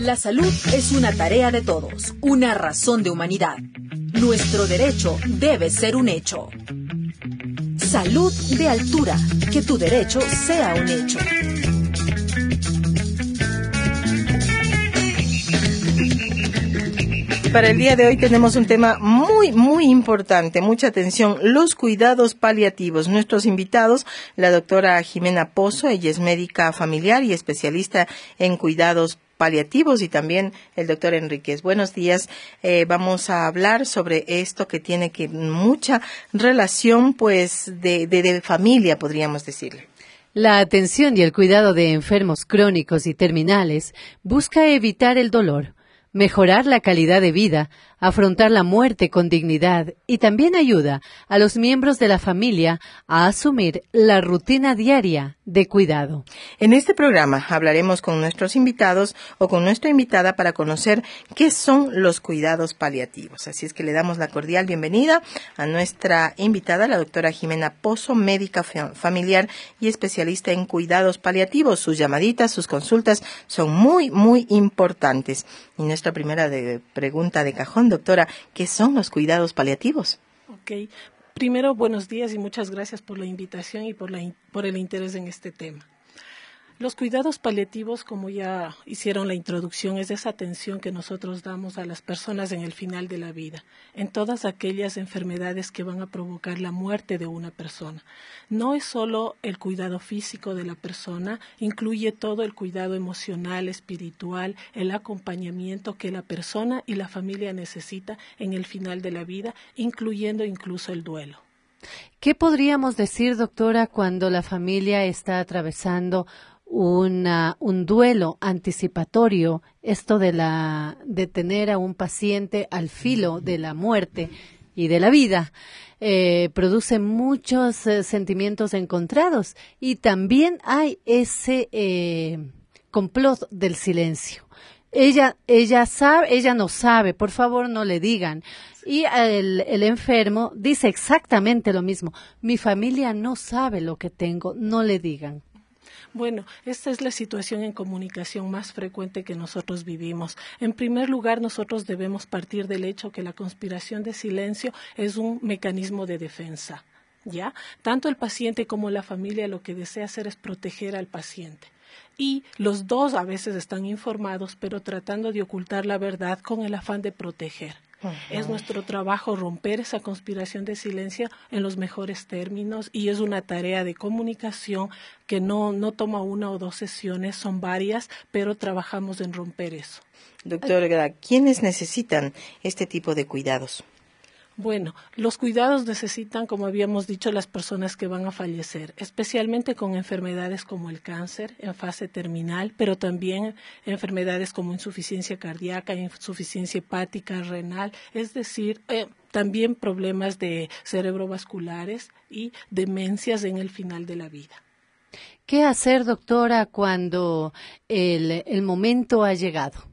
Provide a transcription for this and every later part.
La salud es una tarea de todos, una razón de humanidad. Nuestro derecho debe ser un hecho. Salud de altura, que tu derecho sea un hecho. Para el día de hoy tenemos un tema muy, muy importante. Mucha atención. Los cuidados paliativos. Nuestros invitados, la doctora Jimena Pozo, ella es médica familiar y especialista en cuidados paliativos y también el doctor Enríquez. Buenos días. Eh, vamos a hablar sobre esto que tiene que mucha relación, pues, de, de familia, podríamos decirle. La atención y el cuidado de enfermos crónicos y terminales busca evitar el dolor mejorar la calidad de vida, afrontar la muerte con dignidad y también ayuda a los miembros de la familia a asumir la rutina diaria de cuidado. En este programa hablaremos con nuestros invitados o con nuestra invitada para conocer qué son los cuidados paliativos. Así es que le damos la cordial bienvenida a nuestra invitada, la doctora Jimena Pozo, médica familiar y especialista en cuidados paliativos. Sus llamaditas, sus consultas son muy, muy importantes. Y nuestra primera pregunta de cajón doctora, ¿qué son los cuidados paliativos? Ok. Primero, buenos días y muchas gracias por la invitación y por, por el interés en este tema. Los cuidados paliativos, como ya hicieron la introducción, es esa atención que nosotros damos a las personas en el final de la vida, en todas aquellas enfermedades que van a provocar la muerte de una persona. No es solo el cuidado físico de la persona, incluye todo el cuidado emocional, espiritual, el acompañamiento que la persona y la familia necesita en el final de la vida, incluyendo incluso el duelo. ¿Qué podríamos decir, doctora, cuando la familia está atravesando un duelo anticipatorio, esto de, la, de tener a un paciente al filo de la muerte y de la vida, eh, produce muchos eh, sentimientos encontrados y también hay ese eh, complot del silencio. Ella, ella sabe, ella no sabe, por favor no le digan. Y el, el enfermo dice exactamente lo mismo. Mi familia no sabe lo que tengo, no le digan. Bueno, esta es la situación en comunicación más frecuente que nosotros vivimos. En primer lugar, nosotros debemos partir del hecho que la conspiración de silencio es un mecanismo de defensa. ¿Ya? Tanto el paciente como la familia lo que desea hacer es proteger al paciente y los dos a veces están informados, pero tratando de ocultar la verdad con el afán de proteger. Es nuestro trabajo romper esa conspiración de silencio en los mejores términos y es una tarea de comunicación que no, no toma una o dos sesiones, son varias, pero trabajamos en romper eso. Doctora, ¿quiénes necesitan este tipo de cuidados? Bueno, los cuidados necesitan, como habíamos dicho, las personas que van a fallecer, especialmente con enfermedades como el cáncer en fase terminal, pero también enfermedades como insuficiencia cardíaca, insuficiencia hepática, renal, es decir, eh, también problemas de cerebrovasculares y demencias en el final de la vida. ¿Qué hacer, doctora, cuando el momento ha llegado?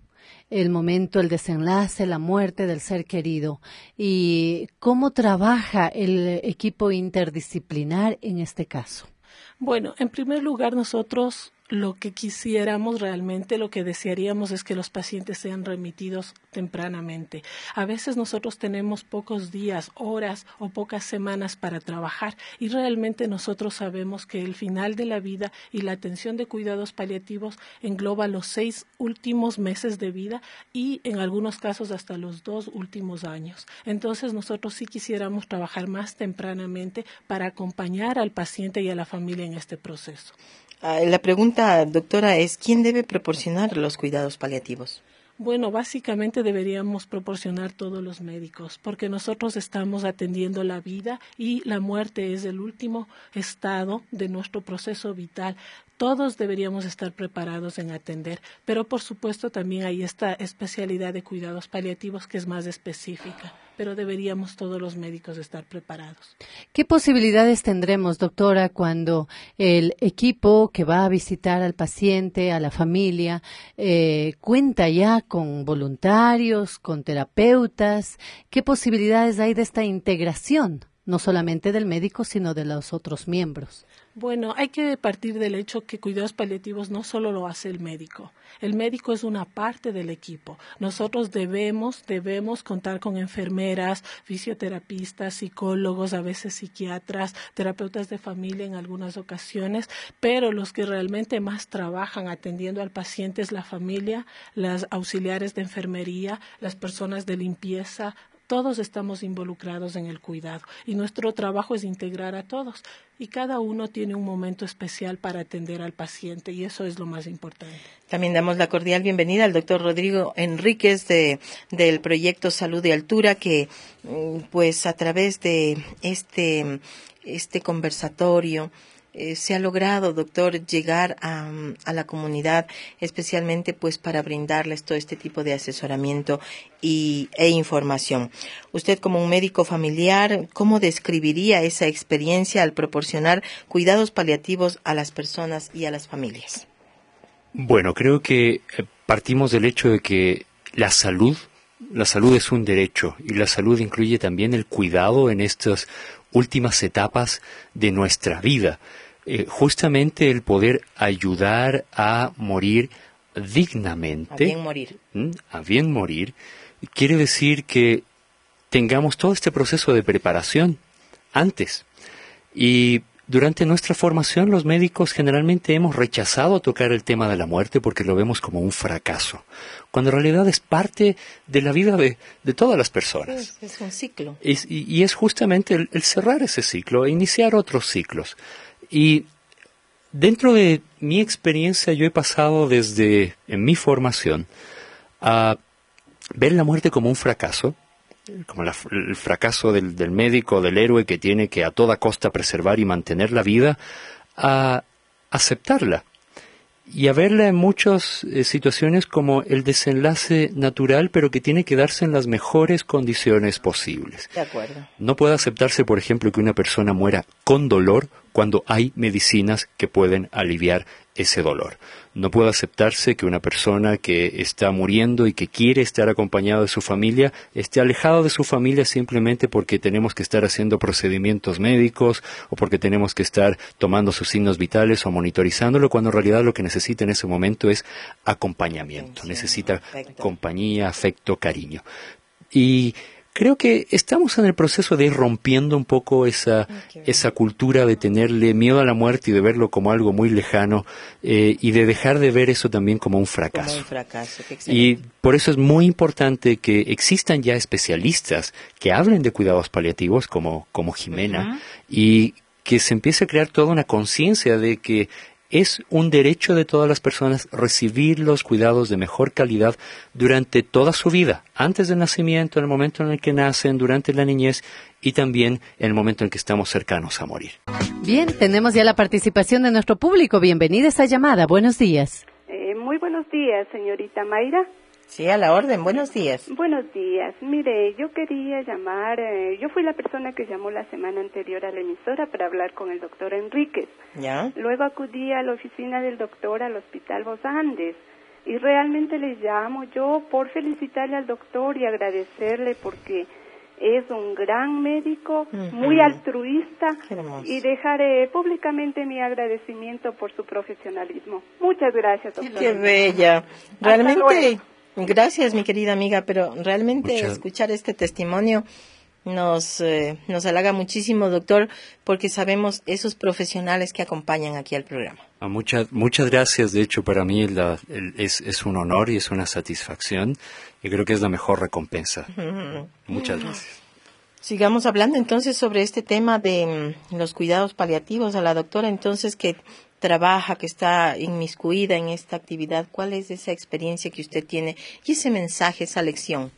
El momento, el desenlace, la muerte del ser querido y cómo trabaja el equipo interdisciplinar en este caso. Bueno, en primer lugar, nosotros lo que quisiéramos realmente, lo que desearíamos es que los pacientes sean remitidos tempranamente. A veces nosotros tenemos pocos días, horas o pocas semanas para trabajar y realmente nosotros sabemos que el final de la vida y la atención de cuidados paliativos engloba los seis últimos meses de vida y en algunos casos hasta los dos últimos años. Entonces nosotros sí quisiéramos trabajar más tempranamente para acompañar al paciente y a la familia en este proceso. Ah, la pregunta, doctora, es ¿quién debe proporcionar los cuidados paliativos? Bueno, básicamente deberíamos proporcionar todos los médicos, porque nosotros estamos atendiendo la vida y la muerte es el último estado de nuestro proceso vital. Todos deberíamos estar preparados en atender, pero por supuesto también hay esta especialidad de cuidados paliativos que es más específica pero deberíamos todos los médicos estar preparados. ¿Qué posibilidades tendremos, doctora, cuando el equipo que va a visitar al paciente, a la familia, eh, cuenta ya con voluntarios, con terapeutas? ¿Qué posibilidades hay de esta integración? No solamente del médico, sino de los otros miembros. Bueno, hay que partir del hecho que cuidados paliativos no solo lo hace el médico. El médico es una parte del equipo. Nosotros debemos, debemos contar con enfermeras, fisioterapistas, psicólogos, a veces psiquiatras, terapeutas de familia en algunas ocasiones, pero los que realmente más trabajan atendiendo al paciente es la familia, las auxiliares de enfermería, las personas de limpieza, todos estamos involucrados en el cuidado y nuestro trabajo es integrar a todos y cada uno tiene un momento especial para atender al paciente y eso es lo más importante. También damos la cordial bienvenida al doctor Rodrigo Enríquez de, del proyecto Salud de Altura que mm, pues a través de este, este conversatorio eh, se ha logrado, doctor, llegar a, a, la comunidad, especialmente pues para brindarles todo este tipo de asesoramiento y, e información. Usted como un médico familiar, ¿cómo describiría esa experiencia al proporcionar cuidados paliativos a las personas y a las familias? Bueno, creo que eh, partimos del hecho de que la salud, la salud es un derecho y la salud incluye también el cuidado en estas últimas etapas de nuestra vida. Eh, justamente el poder ayudar a morir dignamente. A bien morir. A bien morir. Quiere decir que tengamos todo este proceso de preparación antes. Y durante nuestra formación los médicos generalmente hemos rechazado tocar el tema de la muerte porque lo vemos como un fracaso, cuando en realidad es parte de la vida de, de todas las personas. Es, es un ciclo. y, y, es justamente el, el cerrar ese ciclo e iniciar otros ciclos. Y dentro de mi experiencia yo he pasado desde en mi formación a ver la muerte como un fracaso, como la, el fracaso del, del, médico, del héroe que tiene que a toda costa preservar y mantener la vida, a aceptarla y a verla en muchas eh, situaciones como el desenlace natural, pero que tiene que darse en las mejores condiciones posibles. De acuerdo. No puede aceptarse, por ejemplo, que una persona muera con dolor cuando hay medicinas que pueden aliviar ese dolor. No puede aceptarse que una persona que está muriendo y que quiere estar acompañado de su familia esté alejado de su familia simplemente porque tenemos que estar haciendo procedimientos médicos o porque tenemos que estar tomando sus signos vitales o monitorizándolo cuando en realidad lo que necesita en ese momento es acompañamiento, necesita compañía, afecto, cariño. Y creo que estamos en el proceso de ir rompiendo un poco esa, esa cultura de tenerle miedo a la muerte y de verlo como algo muy lejano eh, y de dejar de ver eso también como un fracaso. Como un fracaso y por eso es muy importante que existan ya especialistas que hablen de cuidados paliativos como, como Jimena uh -huh. y que se empiece a crear toda una conciencia de que es un derecho de todas las personas recibir los cuidados de mejor calidad durante toda su vida, antes del nacimiento, en el momento en el que nacen, durante la niñez y también en el momento en que estamos cercanos a morir. Bien, tenemos ya la participación de nuestro público. Bienvenida a esta llamada. Buenos días. Eh, muy buenos días, señorita Mayra. Sí, a la orden. Buenos días. Buenos días. Mire, yo quería llamar, eh, yo fui la persona que llamó la semana anterior a la emisora para hablar con el doctor Enríquez. ¿Ya? Luego acudí a la oficina del doctor al Hospital Vos Andes. Y realmente le llamo yo por felicitarle al doctor y agradecerle porque es un gran médico, uh -huh. muy altruista y dejaré públicamente mi agradecimiento por su profesionalismo. Muchas gracias, doctor. Qué bella. Realmente Gracias, mi querida amiga, pero realmente Muchas... escuchar este testimonio nos, eh, nos halaga muchísimo, doctor, porque sabemos esos profesionales que acompañan aquí al programa. Ah, muchas, muchas gracias. De hecho, para mí la, el, es, es un honor y es una satisfacción y creo que es la mejor recompensa. Uh -huh. Muchas gracias. Sigamos hablando entonces sobre este tema de um, los cuidados paliativos a la doctora, entonces que trabaja, que está inmiscuida en esta actividad, ¿cuál es esa experiencia que usted tiene y ese mensaje, esa lección?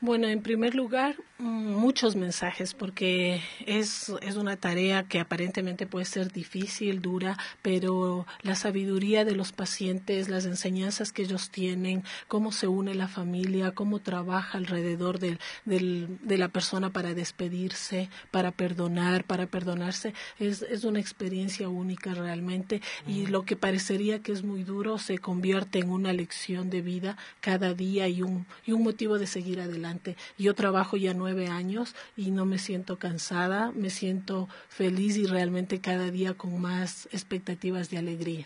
Bueno, en primer lugar, muchos mensajes porque es, es una tarea que aparentemente puede ser difícil, dura, pero la sabiduría de los pacientes, las enseñanzas que ellos tienen, cómo se une la familia, cómo trabaja alrededor del, del, de la persona para despedirse, para perdonar, para perdonarse, es, es una experiencia única realmente y lo que parecería que es muy duro se convierte en una lección de vida cada día y un, y un motivo de seguir adelante. Yo trabajo ya nueve 49 años y no me siento cansada, me siento feliz y realmente cada día con más expectativas de alegría.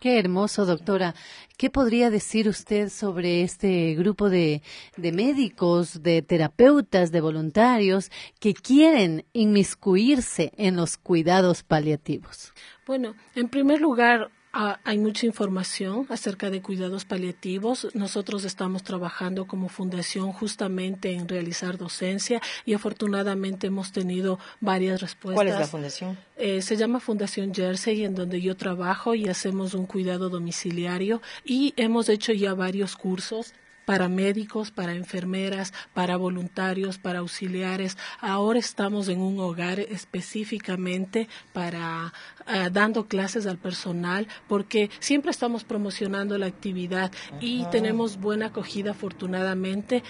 Qué hermoso, doctora. ¿Qué podría decir usted sobre este grupo de, de, médicos, de terapeutas, de voluntarios que quieren inmiscuirse en los cuidados paliativos? Bueno, en primer lugar, Ah, hay mucha información acerca de cuidados paliativos. Nosotros estamos trabajando como fundación justamente en realizar docencia y afortunadamente hemos tenido varias respuestas. ¿Cuál es la fundación? Eh, se llama Fundación Jersey, en donde yo trabajo y hacemos un cuidado domiciliario y hemos hecho ya varios cursos para médicos, para enfermeras, para voluntarios, para auxiliares. Ahora estamos en un hogar específicamente para uh, dando clases al personal porque siempre estamos promocionando la actividad y tenemos buena acogida afortunadamente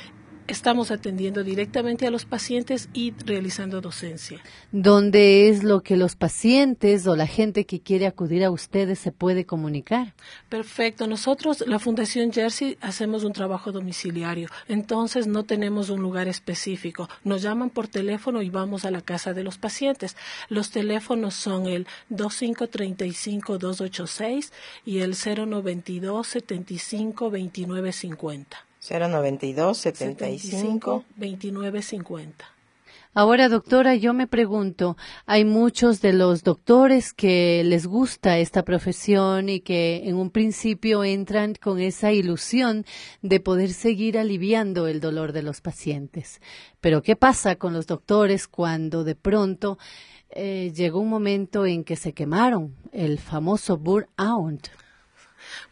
estamos atendiendo directamente a los pacientes y realizando docencia. ¿Dónde es lo que los pacientes o la gente que quiere acudir a ustedes se puede comunicar? Perfecto. Nosotros, la Fundación Jersey, hacemos un trabajo domiciliario. Entonces no tenemos un lugar específico. Nos llaman por teléfono y vamos a la casa de los pacientes. Los teléfonos son el 2535-286 y el 092 75 2950. 092 75 2950. Ahora, doctora, yo me pregunto, hay muchos de los doctores que les gusta esta profesión y que en un principio entran con esa ilusión de poder seguir aliviando el dolor de los pacientes. Pero, ¿qué pasa con los doctores cuando de pronto eh, llegó un momento en que se quemaron, el famoso burnout?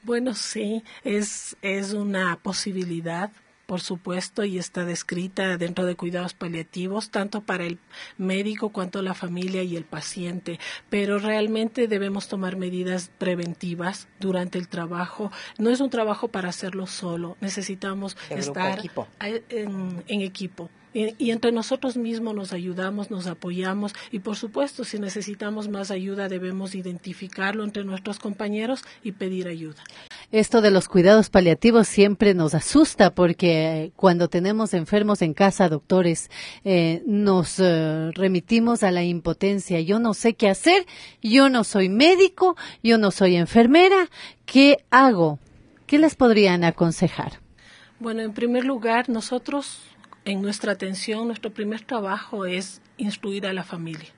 Bueno, sí, es, es una posibilidad por supuesto, y está descrita dentro de cuidados paliativos, tanto para el médico cuanto la familia y el paciente. Pero realmente debemos tomar medidas preventivas durante el trabajo. No es un trabajo para hacerlo solo, necesitamos estar en equipo. Y, entre nosotros mismos nos ayudamos, nos apoyamos y por supuesto si necesitamos más ayuda debemos identificarlo entre nuestros compañeros y pedir ayuda. Esto de los cuidados paliativos siempre nos asusta porque cuando tenemos enfermos en casa, doctores, eh, nos eh, remitimos a la impotencia. Yo no sé qué hacer, yo no soy médico, yo no soy enfermera, ¿qué hago? ¿Qué les podrían aconsejar? Bueno, en primer lugar, nosotros en nuestra atención, nuestro primer trabajo es instruir a la familia.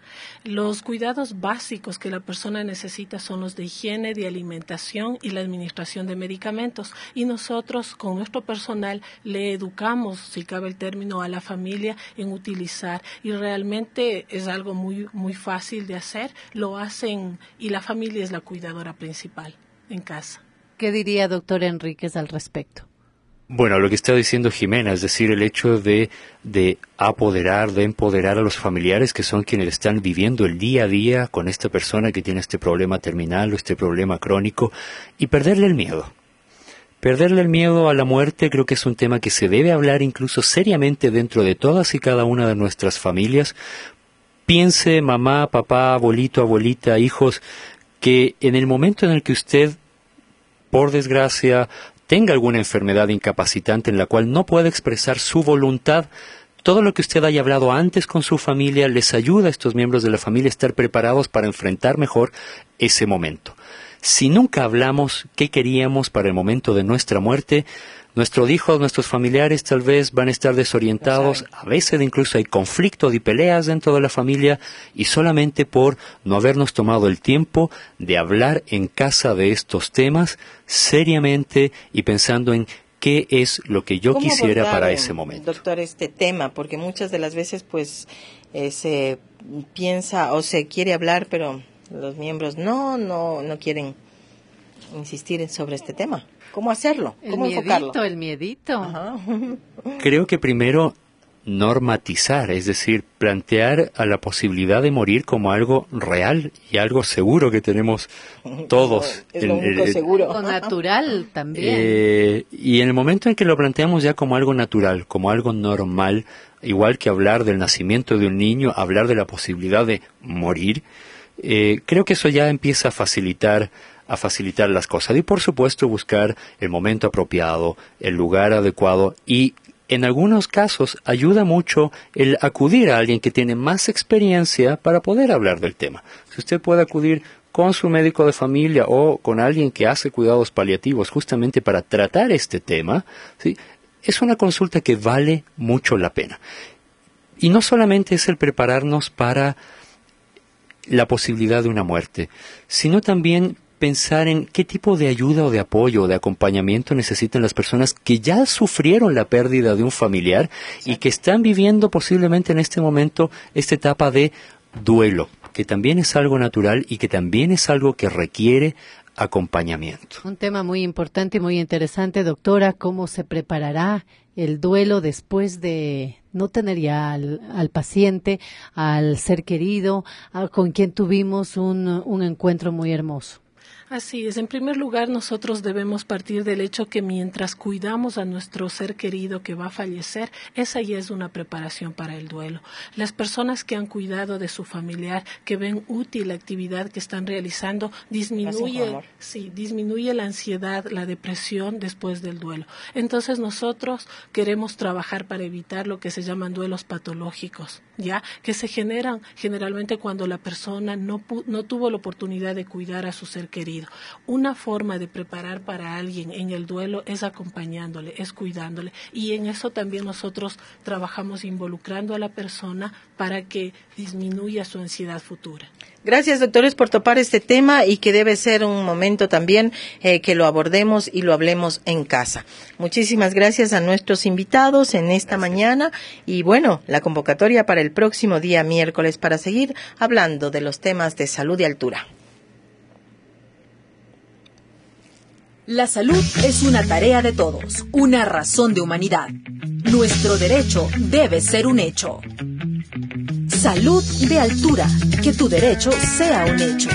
Los cuidados básicos que la persona necesita son los de higiene, de alimentación y la administración de medicamentos. Y nosotros, con nuestro personal, le educamos, si cabe el término, a la familia en utilizar. Y realmente es algo muy, muy fácil de hacer. Lo hacen y la familia es la cuidadora principal en casa. ¿Qué diría doctor Enríquez al respecto? Bueno, lo que está diciendo Jimena, es decir, el hecho de, de apoderar, de empoderar a los familiares que son quienes están viviendo el día a día con esta persona que tiene este problema terminal o este problema crónico y perderle el miedo. Perderle el miedo a la muerte creo que es un tema que se debe hablar incluso seriamente dentro de todas y cada una de nuestras familias. Piense, mamá, papá, abuelito, abuelita, hijos, que en el momento en el que usted por desgracia, tenga alguna enfermedad incapacitante en la cual no pueda expresar su voluntad, todo lo que usted haya hablado antes con su familia les ayuda a estos miembros de la familia a estar preparados para enfrentar mejor ese momento. Si nunca hablamos qué queríamos para el momento de nuestra muerte, Nuestros hijos, nuestros familiares tal vez van a estar desorientados, a veces incluso hay conflicto y peleas dentro de la familia y solamente por no habernos tomado el tiempo de hablar en casa de estos temas seriamente y pensando en qué es lo que yo quisiera para ese momento. Doctor, este tema, porque muchas de las veces pues eh, se piensa o se quiere hablar, pero los miembros no, no, no quieren insistir sobre este tema. ¿Cómo hacerlo? ¿Cómo el miedito, El miedito. Creo que primero normatizar, es decir, plantear a la posibilidad de morir como algo real y algo seguro que tenemos todos. Es lo único seguro. Algo natural también. Eh, y en el momento en que lo planteamos ya como algo natural, como algo normal, igual que hablar del nacimiento de un niño, hablar de la posibilidad de morir, eh, creo que eso ya empieza a facilitar a facilitar las cosas y por supuesto buscar el momento apropiado, el lugar adecuado y en algunos casos ayuda mucho el acudir a alguien que tiene más experiencia para poder hablar del tema. Si usted puede acudir con su médico de familia o con alguien que hace cuidados paliativos justamente para tratar este tema, ¿sí? es una consulta que vale mucho la pena. Y no solamente es el prepararnos para la posibilidad de una muerte, sino también pensar en qué tipo de ayuda o de apoyo o de acompañamiento necesitan las personas que ya sufrieron la pérdida de un familiar y que están viviendo posiblemente en este momento esta etapa de duelo, que también es algo natural y que también es algo que requiere acompañamiento. Un tema muy importante y muy interesante, doctora, cómo se preparará el duelo después de no tener ya al, paciente, al ser querido, con quien tuvimos un encuentro muy hermoso. Así es. En primer lugar, nosotros debemos partir del hecho que mientras cuidamos a nuestro ser querido que va a fallecer, esa ya es una preparación para el duelo. Las personas que han cuidado de su familiar, que ven útil la actividad que están realizando, disminuye, sí, disminuye la ansiedad, la depresión después del duelo. Entonces nosotros queremos trabajar para evitar lo que se llaman duelos patológicos, ya que se generan generalmente cuando la persona no, no tuvo la oportunidad de cuidar a su ser querido una forma de preparar para alguien en el duelo es acompañándole, es cuidándole. Y en eso también nosotros trabajamos involucrando a la persona para que disminuya su ansiedad futura. Gracias, doctores, por topar este tema y que debe ser un momento también eh, que lo abordemos y lo hablemos en casa. Muchísimas gracias a nuestros invitados en esta mañana y bueno, la convocatoria para el próximo día miércoles para seguir hablando de los temas de salud y altura. La salud es una tarea de todos, una razón de humanidad. Nuestro derecho debe ser un hecho. Salud de altura, que tu derecho sea un hecho.